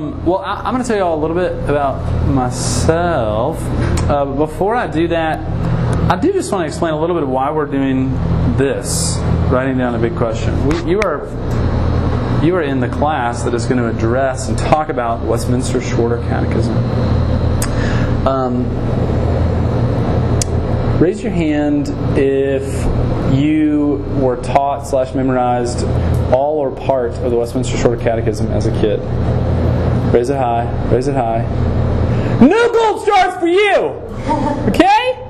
Um, well, I, am going to tell you all a little bit about myself. Uh, before I do that, I do just want to explain a little bit of why we're doing this, writing down a big question. We, you are you are in the class that is going to address and talk about Westminster Shorter Catechism. Um, raise your hand if you were taught slash memorized all or part of the Westminster Shorter Catechism as a kid. Raise it high. Raise it high. No gold stars for you. Okay.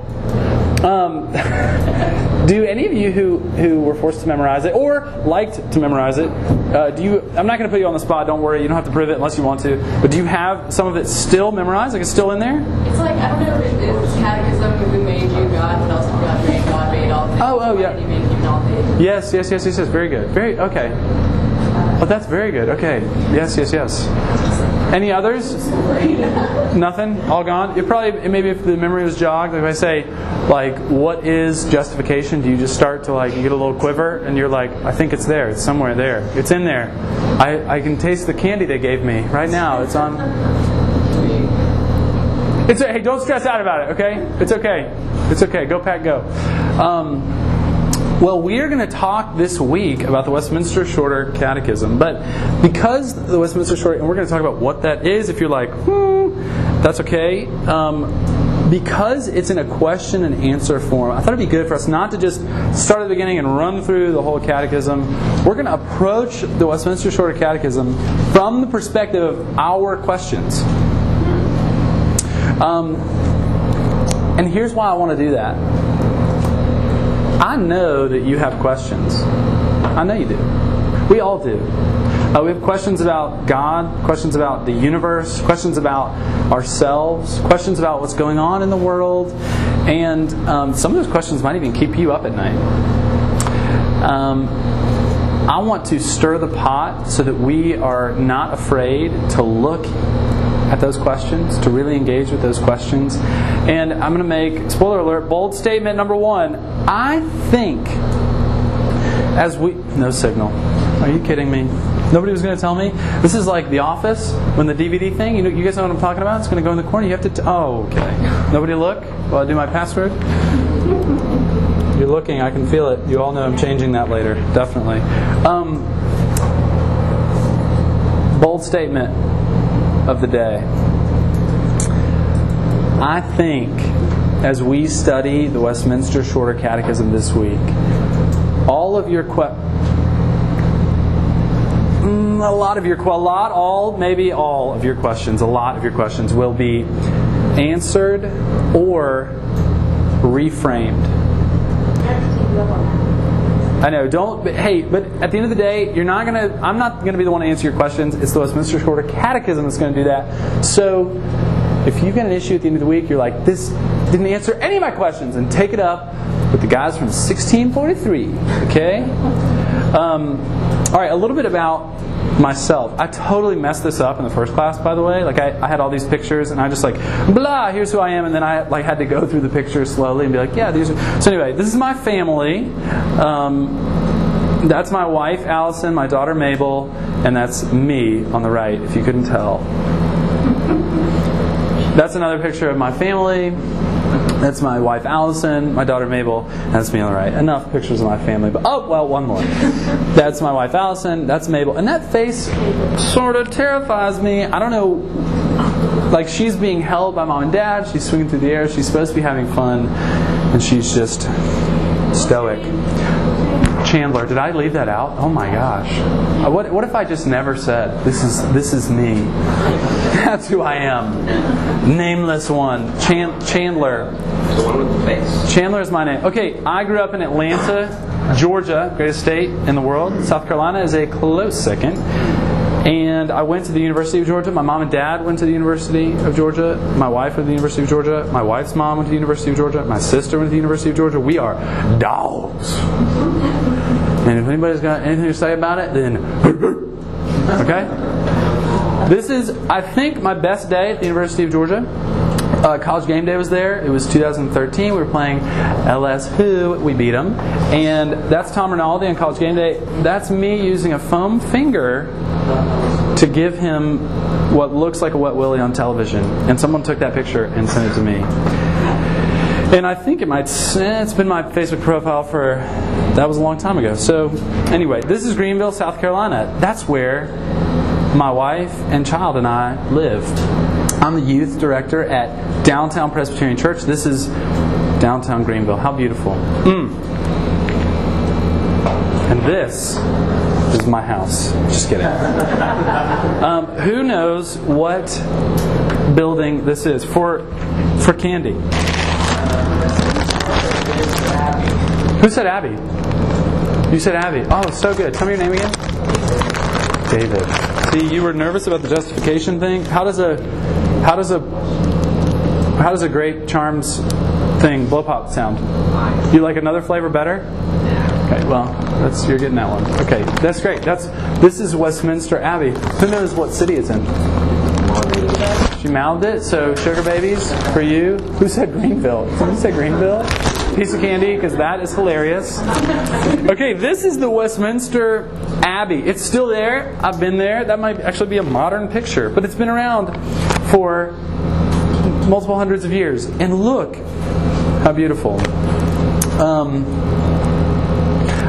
Um, do any of you who, who were forced to memorize it or liked to memorize it, uh, do you? I'm not going to put you on the spot. Don't worry. You don't have to prove it unless you want to. But do you have some of it still memorized? Like it's still in there? It's like I don't know if it's catechism. Who made you? God. What else? God made. God made all things. Oh, oh, yeah. He made human all things. Yes, yes, yes, yes, yes. Very good. Very okay. Oh, that's very good. Okay. Yes, yes, yes. Any others? Nothing? All gone? It probably maybe if the memory was jogged, if I say, like, what is justification? Do you just start to like you get a little quiver and you're like, I think it's there. It's somewhere there. It's in there. I, I can taste the candy they gave me right now. It's on. It's hey, don't stress out about it. Okay, it's okay. It's okay. Go pack, go. Um, well, we are going to talk this week about the Westminster Shorter Catechism, but because the Westminster Shorter, and we're going to talk about what that is. If you're like, hmm, that's okay. Um, because it's in a question and answer form, I thought it'd be good for us not to just start at the beginning and run through the whole catechism. We're going to approach the Westminster Shorter Catechism from the perspective of our questions. Um, and here's why I want to do that. I know that you have questions. I know you do. We all do. Uh, we have questions about God, questions about the universe, questions about ourselves, questions about what's going on in the world, and um, some of those questions might even keep you up at night. Um, I want to stir the pot so that we are not afraid to look at those questions, to really engage with those questions. And I'm going to make, spoiler alert, bold statement number one. I think as we. No signal. Are you kidding me? Nobody was going to tell me. This is like The Office when the DVD thing. You know, you guys know what I'm talking about. It's going to go in the corner. You have to. T- oh, okay. Nobody look while I do my password. You're looking. I can feel it. You all know I'm changing that later. Definitely. Um, bold statement of the day. I think as we study the Westminster Shorter Catechism this week, all of your questions, mm, a lot of your a lot all maybe all of your questions a lot of your questions will be answered or reframed I know. Don't. But hey, but at the end of the day, you're not gonna. I'm not gonna be the one to answer your questions. It's the Westminster Shorter Catechism that's to do that. So, if you get an issue at the end of the week, you're like, this didn't answer any of my questions, and take it up with the guys from 1643. Okay. Um, all right. A little bit about myself. I totally messed this up in the first class, by the way. Like I, I, had all these pictures, and I just like blah. Here's who I am, and then I like had to go through the pictures slowly and be like, yeah, these. Are... So anyway, this is my family. Um, that's my wife, Allison, my daughter, Mabel, and that's me on the right. If you couldn't tell. That's another picture of my family. That's my wife Allison, my daughter Mabel, that's me on the right. Enough pictures of my family, but oh well, one more. That's my wife Allison, that's Mabel, and that face sort of terrifies me. I don't know, like she's being held by mom and dad. She's swinging through the air. She's supposed to be having fun, and she's just stoic. Chandler, did I leave that out? Oh my gosh. Uh, what, what if I just never said, this is, this is me? That's who I am. Nameless one. Chan- Chandler. The one with the face. Chandler is my name. Okay, I grew up in Atlanta, Georgia, greatest state in the world. South Carolina is a close second. And I went to the University of Georgia. My mom and dad went to the University of Georgia. My wife went to the University of Georgia. My wife's mom went to the University of Georgia. My sister went to the University of Georgia. We are dogs. And if anybody's got anything to say about it, then okay. This is, I think, my best day at the University of Georgia. Uh, college game day was there. It was 2013. We were playing LS Who. We beat them, and that's Tom Rinaldi on college game day. That's me using a foam finger to give him what looks like a wet willy on television, and someone took that picture and sent it to me. And I think it might. It's been my Facebook profile for that was a long time ago. So anyway, this is Greenville, South Carolina. That's where my wife and child and I live. I'm the youth director at Downtown Presbyterian Church. This is downtown Greenville. How beautiful. Mm. And this is my house. Just kidding. Um, who knows what building this is for for candy? Who said Abby? You said Abby. Oh, so good. Tell me your name again. David. See, you were nervous about the justification thing. How does a how does a how does a grape charms thing blow pop sound? You like another flavor better? Okay, well, that's you're getting that one. Okay, that's great. That's this is Westminster Abbey. Who knows what city it's in? She mouthed it. So sugar babies for you. Who said Greenville? Someone say Greenville? Piece of candy because that is hilarious. Okay, this is the Westminster Abbey. It's still there. I've been there. That might actually be a modern picture, but it's been around for multiple hundreds of years. And look how beautiful. Um,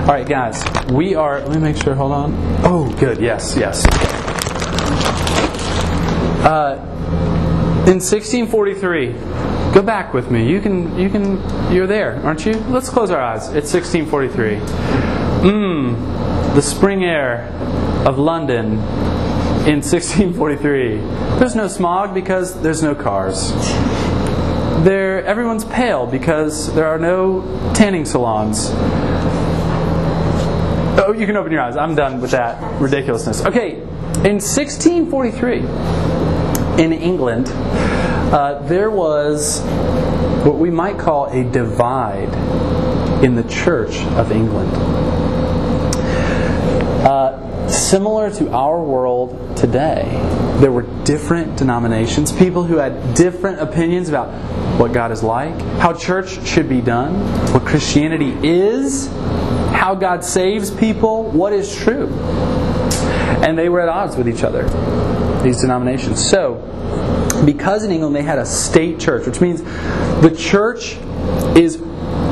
all right, guys, we are. Let me make sure. Hold on. Oh, good. Yes, yes. Uh, in 1643, go back with me. You can. You can. You're there, aren't you? Let's close our eyes. It's 1643. Mmm, the spring air of London in 1643. There's no smog because there's no cars. There, everyone's pale because there are no tanning salons. Oh, you can open your eyes. I'm done with that ridiculousness. Okay, in 1643, in England, uh, there was what we might call a divide in the Church of England. Uh, similar to our world today, there were different denominations, people who had different opinions about what God is like, how church should be done, what Christianity is, how God saves people, what is true. And they were at odds with each other, these denominations. So, because in England they had a state church, which means the church is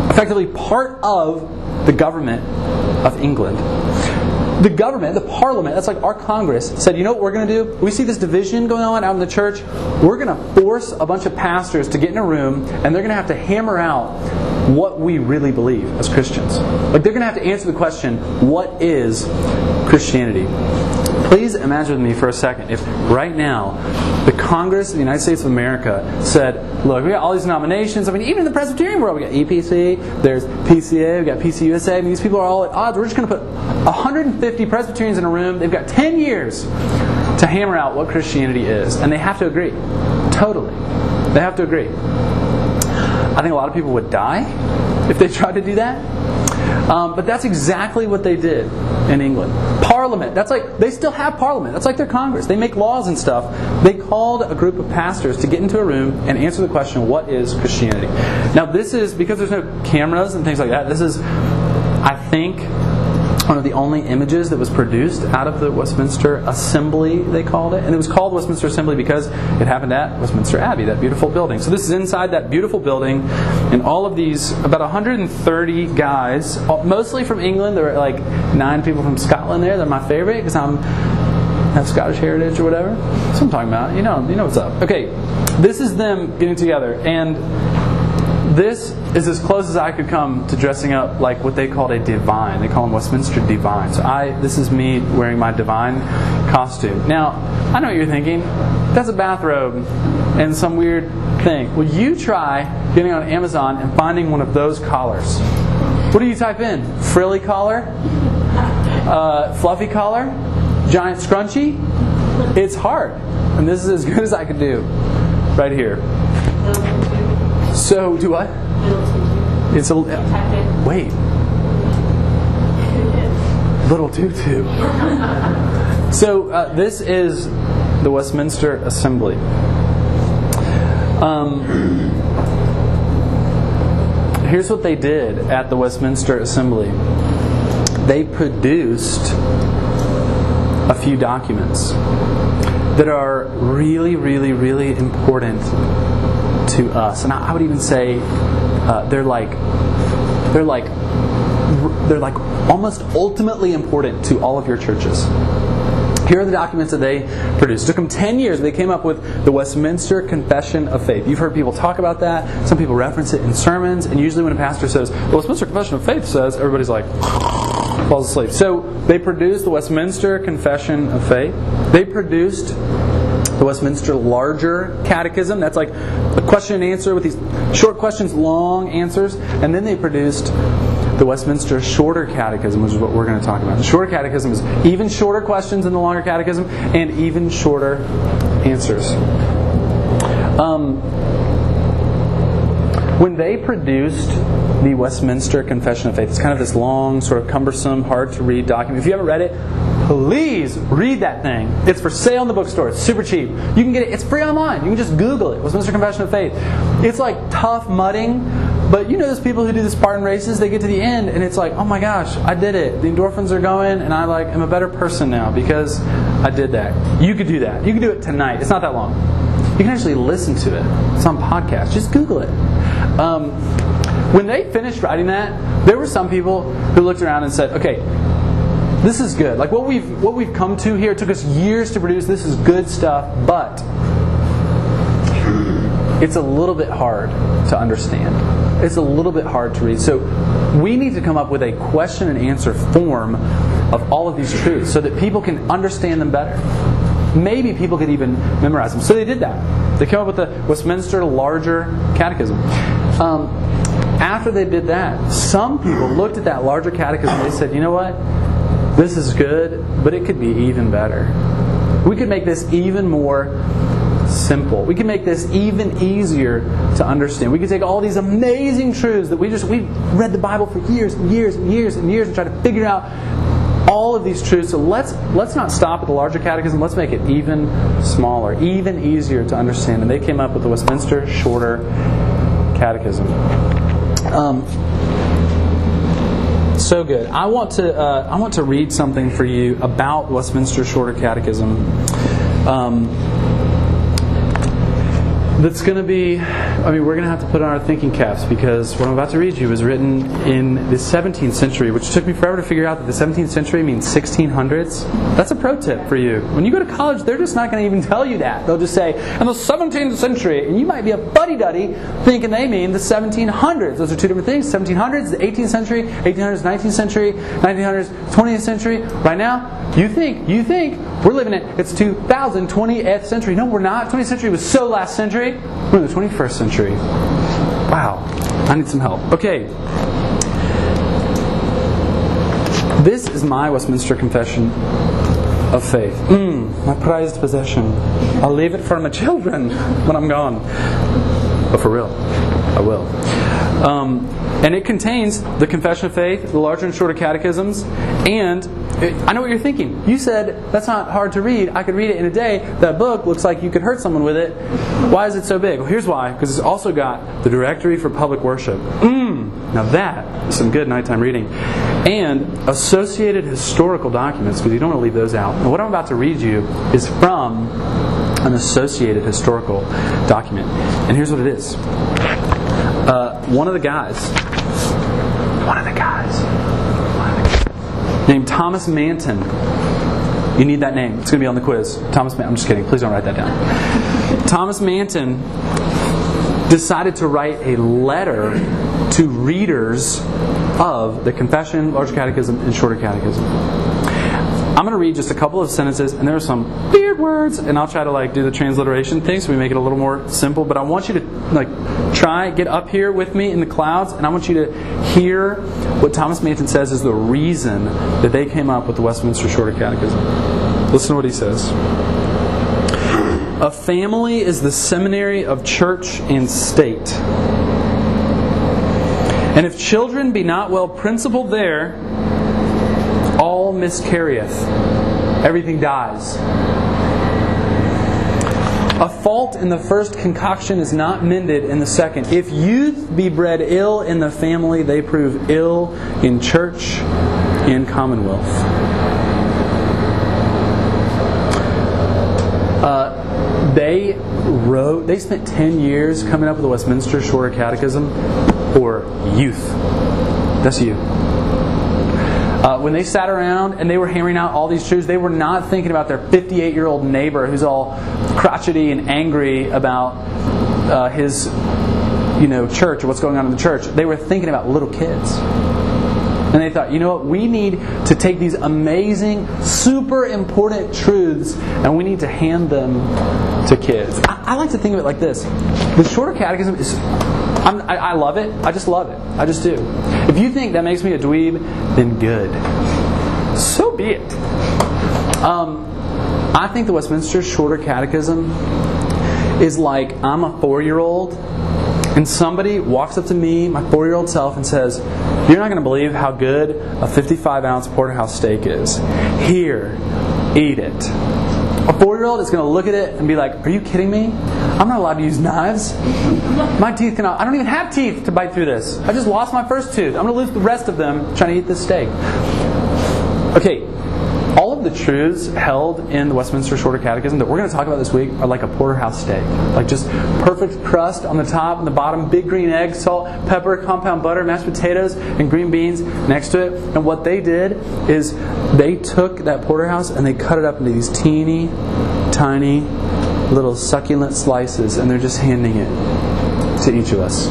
effectively part of the government of England. The government, the parliament, that's like our Congress, said, you know what we're going to do? We see this division going on out in the church. We're going to force a bunch of pastors to get in a room and they're going to have to hammer out what we really believe as Christians. Like they're going to have to answer the question, what is Christianity? Please imagine with me for a second if right now the Congress of the United States of America said, look, we got all these nominations. I mean, even in the Presbyterian world, we got EPC, there's PCA, we got PCUSA. I mean, these people are all at odds. We're just going to put 150 Presbyterians in a room. They've got 10 years to hammer out what Christianity is. And they have to agree. Totally. They have to agree. I think a lot of people would die if they tried to do that. Um, but that's exactly what they did in England. Parliament, that's like, they still have Parliament. That's like their Congress. They make laws and stuff. They called a group of pastors to get into a room and answer the question, what is Christianity? Now, this is, because there's no cameras and things like that, this is, I think, one of the only images that was produced out of the Westminster Assembly, they called it. And it was called Westminster Assembly because it happened at Westminster Abbey, that beautiful building. So this is inside that beautiful building, and all of these, about 130 guys, mostly from England. There were like nine people from Scotland there. They're my favorite because I'm have Scottish heritage or whatever. What I'm talking about. You know, you know what's up. Okay, this is them getting together, and this is as close as I could come to dressing up like what they called a divine. They call them Westminster divine. So I, this is me wearing my divine costume. Now, I know what you're thinking. That's a bathrobe and some weird thing. Well, you try getting on Amazon and finding one of those collars. What do you type in? Frilly collar? Uh, fluffy collar? Giant scrunchie? It's hard. And this is as good as I could do right here. So, do what? It's a. Wait. Little tutu. So, uh, this is the Westminster Assembly. Um, here's what they did at the Westminster Assembly they produced a few documents. that are really, really, really important to us. And I would even say uh, they're like they're like they're like almost ultimately important to all of your churches. Here are the documents that they produced. It took them 10 years. They came up with the Westminster Confession of Faith. You've heard people talk about that. Some people reference it in sermons. And usually when a pastor says, the Westminster Confession of Faith says, everybody's like, falls asleep. So they produced the Westminster Confession of Faith. They produced the Westminster Larger Catechism. That's like a question and answer with these short questions, long answers. And then they produced the Westminster Shorter Catechism, which is what we're going to talk about. The Shorter Catechism is even shorter questions than the Longer Catechism and even shorter answers. Um, when they produced the Westminster Confession of Faith, it's kind of this long, sort of cumbersome, hard to read document. If you haven't read it, please read that thing. It's for sale in the bookstore. It's super cheap. You can get it. It's free online. You can just Google it. Westminster Confession of Faith. It's like tough mudding, but you know those people who do the Spartan races. They get to the end and it's like, oh my gosh, I did it. The endorphins are going, and I like am a better person now because I did that. You could do that. You can do it tonight. It's not that long. You can actually listen to it. It's on podcast. Just Google it. Um, when they finished writing that, there were some people who looked around and said, "Okay, this is good. Like what we've what we've come to here. It took us years to produce. This is good stuff, but it's a little bit hard to understand. It's a little bit hard to read. So we need to come up with a question and answer form of all of these truths so that people can understand them better. Maybe people could even memorize them. So they did that. They came up with the Westminster Larger Catechism. Um, after they did that, some people looked at that larger catechism and they said, you know what? This is good, but it could be even better. We could make this even more simple. We can make this even easier to understand. We can take all these amazing truths that we just we've read the Bible for years and years and years and years and try to figure out all of these truths. So let's let's not stop at the larger catechism. Let's make it even smaller, even easier to understand. And they came up with the Westminster Shorter Catechism. Um, so good. I want to uh, I want to read something for you about Westminster Shorter Catechism. Um, that's going to be, I mean, we're going to have to put on our thinking caps because what I'm about to read you was written in the 17th century, which took me forever to figure out that the 17th century means 1600s. That's a pro tip for you. When you go to college, they're just not going to even tell you that. They'll just say, in the 17th century, and you might be a buddy duddy thinking they mean the 1700s. Those are two different things. 1700s, the 18th century, 1800s, 19th century, 1900s, 20th century. Right now, you think, you think we're living in it's 2020th century. No, we're not. 20th century was so last century. We're in the 21st century. Wow. I need some help. Okay. This is my Westminster Confession of Faith. Mm, my prized possession. I'll leave it for my children when I'm gone. But for real, I will. Um, and it contains the Confession of Faith, the larger and shorter catechisms, and it, I know what you're thinking. You said that's not hard to read. I could read it in a day. That book looks like you could hurt someone with it. Why is it so big? Well, here's why. Because it's also got the Directory for Public Worship. Mmm. Now that is some good nighttime reading, and associated historical documents. Because you don't want to leave those out. And what I'm about to read you is from an associated historical document. And here's what it is. Uh, one of the guys, one of the guys, named Thomas Manton. You need that name. It's going to be on the quiz. Thomas Manton. I'm just kidding. Please don't write that down. Thomas Manton decided to write a letter to readers of the Confession, Larger Catechism, and Shorter Catechism. I'm going to read just a couple of sentences, and there are some words, and I'll try to like do the transliteration thing so we make it a little more simple. But I want you to like try get up here with me in the clouds, and I want you to hear what Thomas Manton says is the reason that they came up with the Westminster Shorter Catechism. Listen to what he says. A family is the seminary of church and state. And if children be not well principled there, all miscarrieth. Everything dies. A fault in the first concoction is not mended in the second. If youth be bred ill in the family, they prove ill in church and commonwealth. Uh, they wrote, they spent 10 years coming up with the Westminster Shorter Catechism for youth. That's you. Uh, when they sat around and they were hammering out all these truths, they were not thinking about their 58 year old neighbor who's all crotchety and angry about uh, his you know, church or what's going on in the church. They were thinking about little kids. And they thought, you know what, we need to take these amazing, super important truths and we need to hand them to kids. I, I like to think of it like this the shorter catechism is I, I love it. I just love it. I just do. If you think that makes me a dweeb, then good. So be it. Um, I think the Westminster Shorter Catechism is like I'm a four year old and somebody walks up to me, my four year old self, and says, You're not going to believe how good a 55 ounce porterhouse steak is. Here, eat it. A four year old is going to look at it and be like, Are you kidding me? I'm not allowed to use knives. My teeth cannot, I don't even have teeth to bite through this. I just lost my first tooth. I'm going to lose the rest of them trying to eat this steak. Okay, all of the truths held in the Westminster Shorter Catechism that we're going to talk about this week are like a porterhouse steak. Like just perfect crust on the top and the bottom, big green egg, salt, pepper, compound butter, mashed potatoes, and green beans next to it. And what they did is they took that porterhouse and they cut it up into these teeny, tiny, little succulent slices, and they're just handing it to each of us.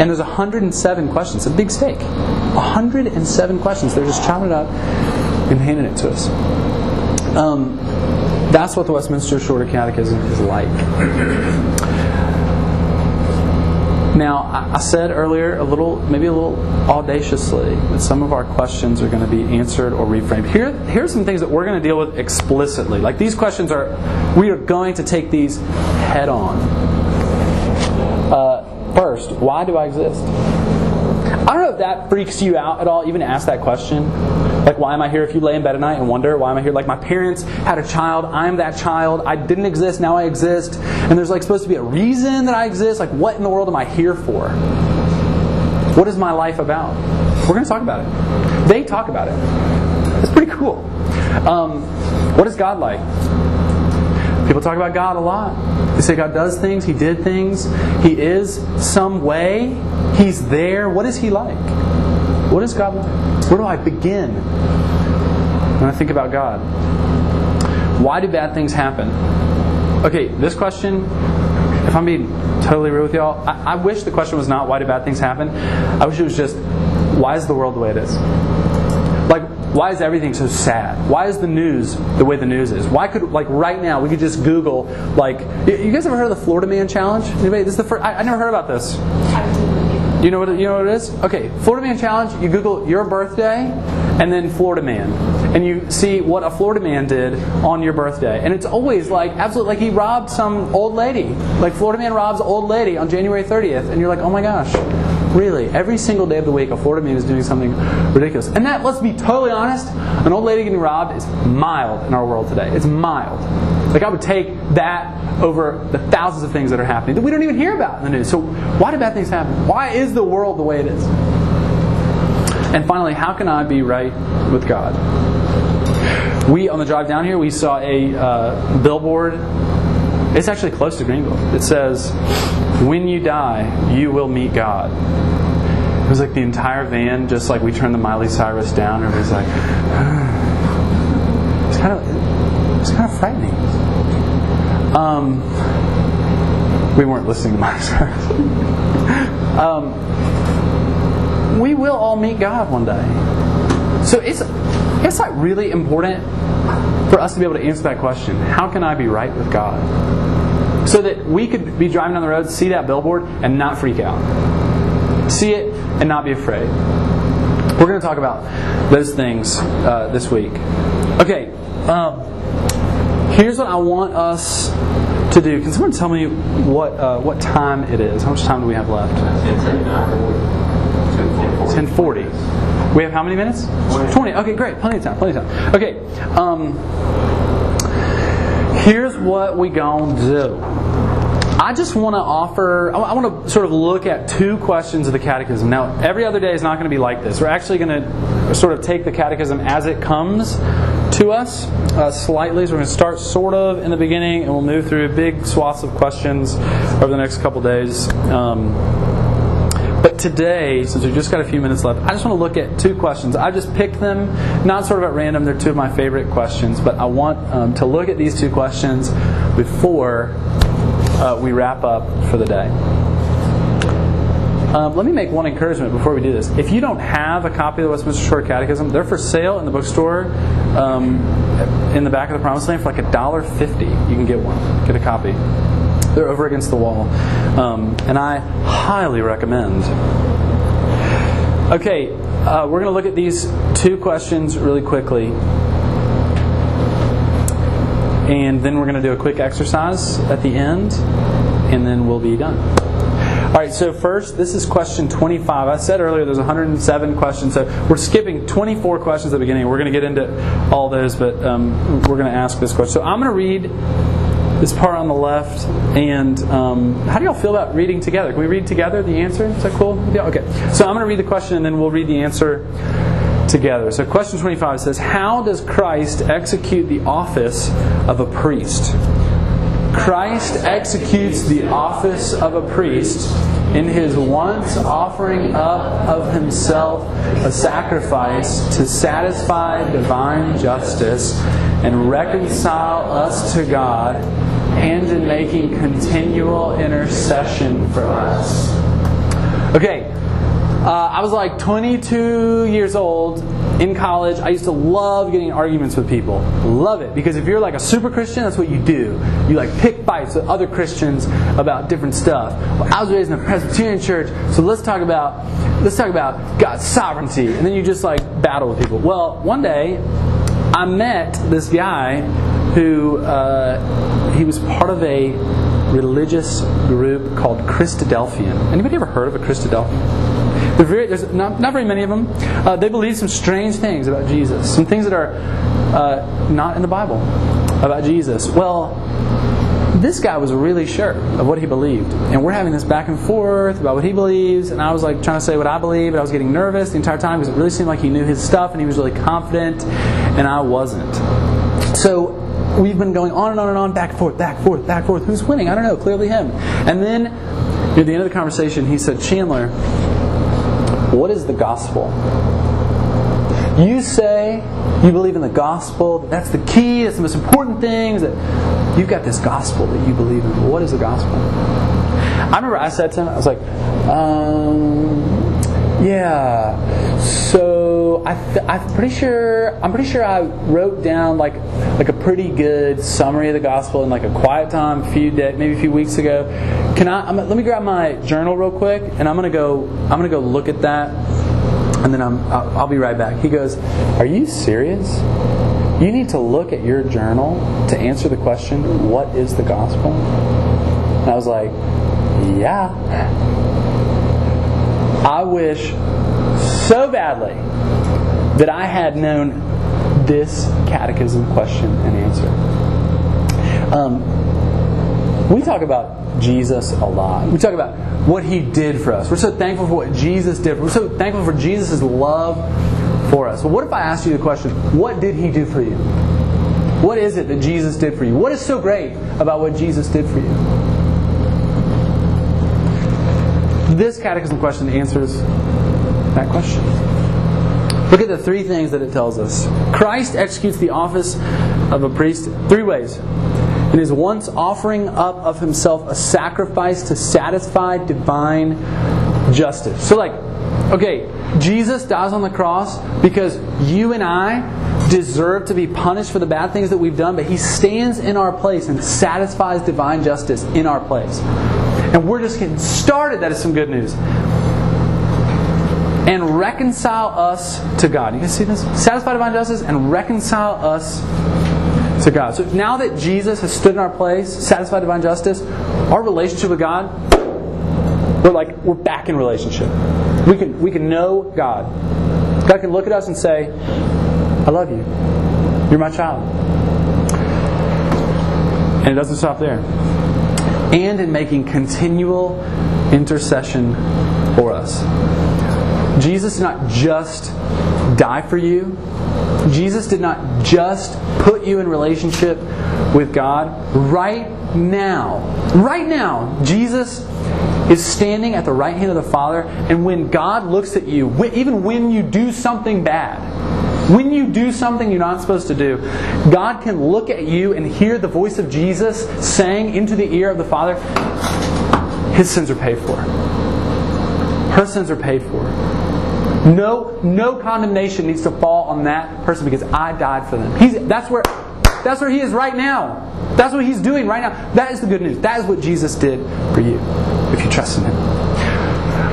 And there's 107 questions. A big steak. 107 questions. They're just chopping it up and handing it to us. Um, that's what the Westminster Shorter Catechism is like. Now, I said earlier, a little, maybe a little audaciously, that some of our questions are going to be answered or reframed. Here, here are some things that we're going to deal with explicitly. Like these questions are, we are going to take these head on. Uh, first, why do I exist? I don't know if that freaks you out at all, even to ask that question. Like, why am I here? If you lay in bed at night and wonder, why am I here? Like, my parents had a child. I'm that child. I didn't exist. Now I exist. And there's like supposed to be a reason that I exist. Like, what in the world am I here for? What is my life about? We're going to talk about it. They talk about it. It's pretty cool. Um, what is God like? People talk about God a lot. They say God does things, He did things, He is some way, He's there. What is He like? What is God? Where do I begin when I think about God? Why do bad things happen? Okay, this question, if I'm being totally real with y'all, I, I wish the question was not why do bad things happen. I wish it was just why is the world the way it is? Like, why is everything so sad? Why is the news the way the news is? Why could like right now we could just Google like you guys ever heard of the Florida Man Challenge? Anybody? This is the first. I, I never heard about this. You know what you know what it is? Okay, Florida Man Challenge. You Google your birthday and then Florida Man, and you see what a Florida man did on your birthday, and it's always like absolutely like he robbed some old lady. Like Florida Man robs old lady on January 30th, and you're like, oh my gosh, really? Every single day of the week, a Florida man is doing something ridiculous. And that, let's be totally honest, an old lady getting robbed is mild in our world today. It's mild. Like I would take that over the thousands of things that are happening that we don't even hear about in the news. So why do bad things happen? Why is the world the way it is? And finally, how can I be right with God? We on the drive down here, we saw a uh, billboard. It's actually close to Greenville. It says, "When you die, you will meet God." It was like the entire van, just like we turned the Miley Cyrus down, and it was like, it's kind of, it's kind of frightening. Um, we weren't listening to Miley Cyrus. um, we will all meet God one day. So it's it's like really important for us to be able to answer that question. How can I be right with God? So that we could be driving down the road, see that billboard, and not freak out. See it and not be afraid. We're going to talk about those things uh, this week. Okay, um, here's what I want us to do. Can someone tell me what uh, what time it is? How much time do we have left? 1040. We have how many minutes? 20. Okay, great. Plenty of time. Plenty of time. Okay. Um, here's what we gonna do. I just want to offer, I want to sort of look at two questions of the Catechism. Now, every other day is not going to be like this. We're actually going to sort of take the Catechism as it comes to us uh, slightly. So we're going to start sort of in the beginning, and we'll move through big swaths of questions over the next couple days. Um, but today, since we've just got a few minutes left, I just want to look at two questions. I just picked them, not sort of at random. They're two of my favorite questions, but I want um, to look at these two questions before uh, we wrap up for the day. Um, let me make one encouragement before we do this. If you don't have a copy of the Westminster Short Catechism, they're for sale in the bookstore um, in the back of the Promised Land for like a dollar fifty. You can get one, get a copy. They're over against the wall, um, and I highly recommend. Okay, uh, we're going to look at these two questions really quickly, and then we're going to do a quick exercise at the end, and then we'll be done. All right, so first, this is question 25. I said earlier there's 107 questions, so we're skipping 24 questions at the beginning. We're going to get into all those, but um, we're going to ask this question. So I'm going to read this part on the left, and um, how do y'all feel about reading together? Can we read together the answer? Is that cool? Yeah, okay. So I'm going to read the question, and then we'll read the answer together. So question 25 says, How does Christ execute the office of a priest? Christ executes the office of a priest in his once offering up of himself a sacrifice to satisfy divine justice and reconcile us to God, and in making continual intercession for us. Okay, uh, I was like 22 years old in college. I used to love getting arguments with people. Love it because if you're like a super Christian, that's what you do. You like pick fights with other Christians about different stuff. Well, I was raised in a Presbyterian church, so let's talk about let's talk about God's sovereignty, and then you just like battle with people. Well, one day I met this guy who uh, he was part of a religious group called Christadelphian. Anybody ever heard of a Christadelphian? Very, there's not, not, very many of them. Uh, they believe some strange things about Jesus, some things that are uh, not in the Bible about Jesus. Well, this guy was really sure of what he believed. And we're having this back and forth about what he believes. And I was like trying to say what I believe, but I was getting nervous the entire time because it really seemed like he knew his stuff and he was really confident, and I wasn't. So we've been going on and on and on, back and forth, back and forth, back and forth. Who's winning? I don't know, clearly him. And then near the end of the conversation, he said, Chandler, what is the gospel? You say you believe in the gospel, that that's the key, that's the most important thing, that you've got this gospel that you believe in. What is the gospel? I remember I said to him, I was like, um, yeah. So I I'm pretty sure I'm pretty sure I wrote down like like a pretty good summary of the gospel in like a quiet time, a few days, maybe a few weeks ago. Can I? I'm, let me grab my journal real quick, and I'm gonna go. I'm gonna go look at that, and then I'm. I'll, I'll be right back. He goes, "Are you serious? You need to look at your journal to answer the question, what is the gospel?" And I was like, "Yeah." I wish so badly that I had known this catechism question and answer. Um, we talk about Jesus a lot. We talk about what he did for us. We're so thankful for what Jesus did. We're so thankful for Jesus' love for us. But what if I asked you the question, what did he do for you? What is it that Jesus did for you? What is so great about what Jesus did for you? This catechism question answers that question. Look at the three things that it tells us. Christ executes the office of a priest three ways. In his once offering up of himself a sacrifice to satisfy divine justice. So, like, okay, Jesus dies on the cross because you and I deserve to be punished for the bad things that we've done, but he stands in our place and satisfies divine justice in our place. And we're just getting started. That is some good news and reconcile us to God. You can see this? Satisfy divine justice and reconcile us to God. So now that Jesus has stood in our place, satisfied divine justice, our relationship with God, we're like we're back in relationship. We can we can know God. God can look at us and say, I love you. You're my child. And it doesn't stop there. And in making continual intercession for us. Jesus did not just die for you, Jesus did not just put you in relationship with God. Right now, right now, Jesus is standing at the right hand of the Father, and when God looks at you, even when you do something bad, when you do something you're not supposed to do, God can look at you and hear the voice of Jesus saying into the ear of the Father, His sins are paid for. Her sins are paid for. No, no condemnation needs to fall on that person because I died for them. He's, that's where that's where he is right now. That's what he's doing right now. That is the good news. That is what Jesus did for you if you trust in him.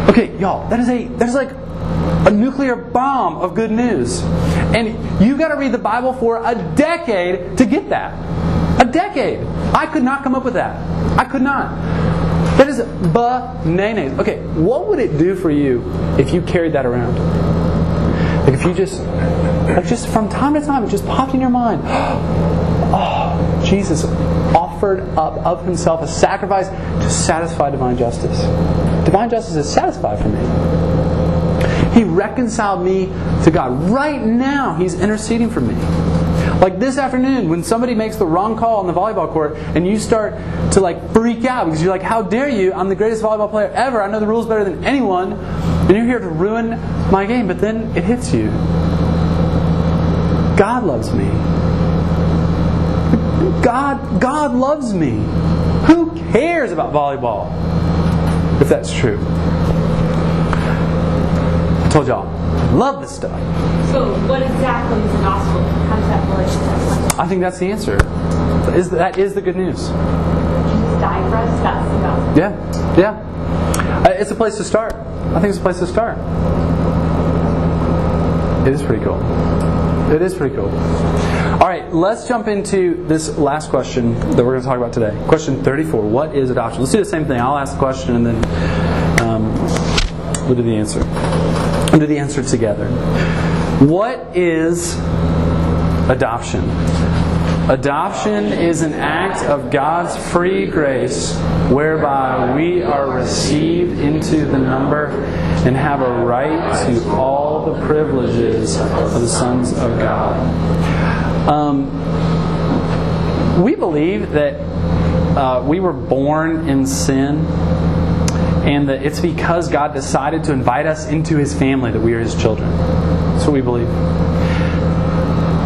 Okay, y'all, that is a that is like a nuclear bomb of good news. And you've got to read the Bible for a decade to get that. A decade. I could not come up with that. I could not. That is bananas. Okay, what would it do for you if you carried that around? Like if you just, like just from time to time, it just popped in your mind. Oh, Jesus offered up of himself a sacrifice to satisfy divine justice. Divine justice is satisfied for me. He reconciled me to God. Right now, He's interceding for me. Like this afternoon, when somebody makes the wrong call on the volleyball court and you start to like freak out because you're like, how dare you? I'm the greatest volleyball player ever. I know the rules better than anyone. And you're here to ruin my game. But then it hits you. God loves me. God, God loves me. Who cares about volleyball? If that's true. I told y'all, love this stuff. So, what exactly is the gospel? How does that relate I think that's the answer. That is, that is the good news. Jesus died for us. That's the gospel. Yeah, yeah. Uh, It's a place to start. I think it's a place to start. It is pretty cool. It is pretty cool. All right, let's jump into this last question that we're going to talk about today. Question 34 What is adoption? Let's do the same thing. I'll ask the question and then um, we'll do the answer. We'll do the answer together. What is adoption? Adoption is an act of God's free grace whereby we are received into the number and have a right to all the privileges of the sons of God. Um, we believe that uh, we were born in sin and that it's because God decided to invite us into His family that we are His children. That's what we believe.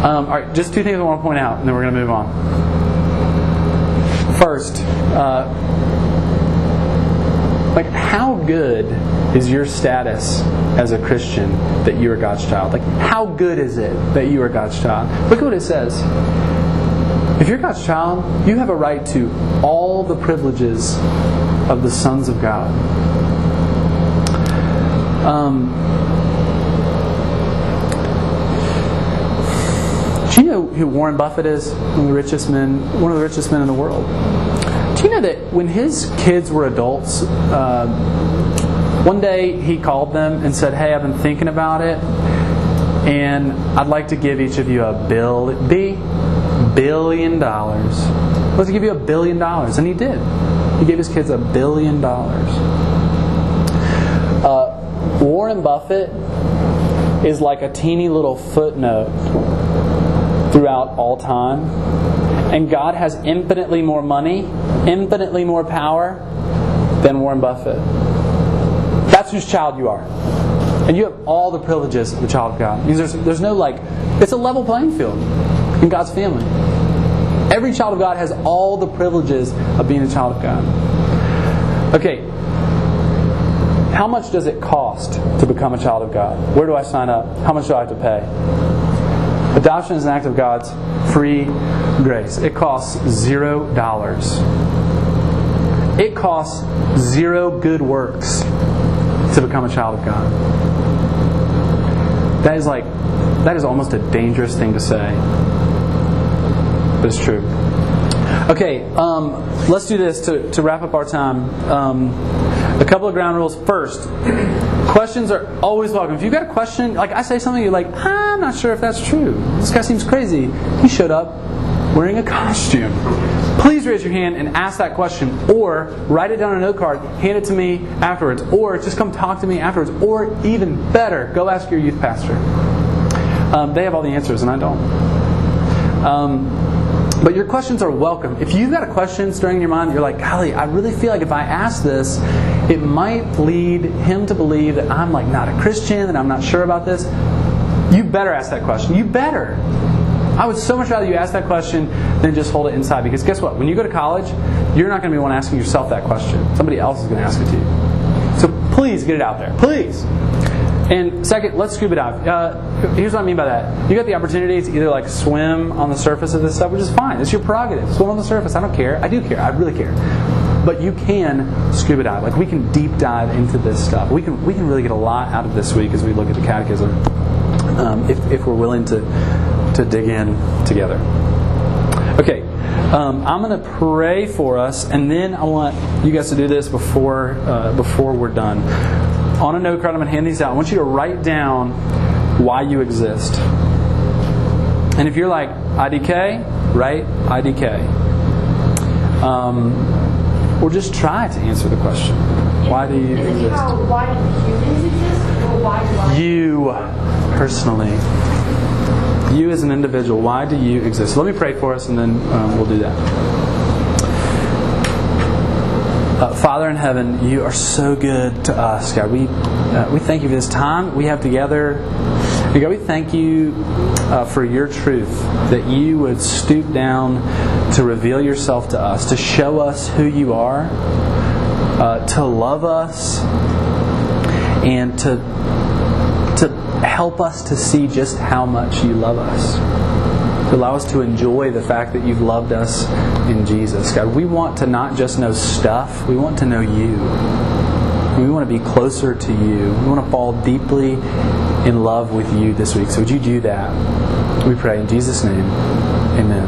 Um, all right, just two things I want to point out, and then we're going to move on. First, uh, like how good is your status as a Christian that you are God's child? Like how good is it that you are God's child? Look at what it says. If you're God's child, you have a right to all the privileges of the sons of God. Um, do you know who Warren Buffett is? One of the richest men, one of the richest men in the world. Do you know that when his kids were adults, uh, one day he called them and said, "Hey, I've been thinking about it, and I'd like to give each of you a bill, b billion dollars. To give you a billion dollars," and he did. He gave his kids a billion dollars. Uh, Warren Buffett is like a teeny little footnote throughout all time. And God has infinitely more money, infinitely more power than Warren Buffett. That's whose child you are. And you have all the privileges of a child of God. There's, there's no like, it's a level playing field in God's family. Every child of God has all the privileges of being a child of God. Okay, how much does it cost to become a child of God? Where do I sign up? How much do I have to pay? Adoption is an act of God's free grace. It costs zero dollars. It costs zero good works to become a child of God. That is like, that is almost a dangerous thing to say. It's true. Okay, um, let's do this to, to wrap up our time. Um, a couple of ground rules. First, questions are always welcome. If you've got a question, like I say something, you're like, I'm not sure if that's true. This guy seems crazy. He showed up wearing a costume. Please raise your hand and ask that question, or write it down on a note card, hand it to me afterwards, or just come talk to me afterwards, or even better, go ask your youth pastor. Um, they have all the answers, and I don't. But your questions are welcome. If you've got a question stirring in your mind, you're like, golly, I really feel like if I ask this, it might lead him to believe that I'm like not a Christian, that I'm not sure about this. You better ask that question. You better. I would so much rather you ask that question than just hold it inside. Because guess what? When you go to college, you're not going to be the one asking yourself that question. Somebody else is going to ask it to you. So please get it out there. Please. And second, let's scuba dive. Uh, here's what I mean by that. You got the opportunity to either like swim on the surface of this stuff, which is fine. It's your prerogative. Swim on the surface. I don't care. I do care. I really care. But you can scuba dive. Like we can deep dive into this stuff. We can we can really get a lot out of this week as we look at the catechism, um, if if we're willing to to dig in together. Okay, um, I'm going to pray for us, and then I want you guys to do this before uh, before we're done. On a note card, I'm going to hand these out. I want you to write down why you exist. And if you're like IDK, write IDK. Um, or just try to answer the question. Why do you Is exist? how, why do humans exist, or why do I? You personally. You as an individual, why do you exist? Let me pray for us and then um, we'll do that. Uh, Father in heaven, you are so good to us, God. We, uh, we thank you for this time we have together. And God, we thank you uh, for your truth, that you would stoop down to reveal yourself to us, to show us who you are, uh, to love us, and to to help us to see just how much you love us. To allow us to enjoy the fact that you've loved us in Jesus. God, we want to not just know stuff, we want to know you. We want to be closer to you. We want to fall deeply in love with you this week. So would you do that? We pray in Jesus' name. Amen.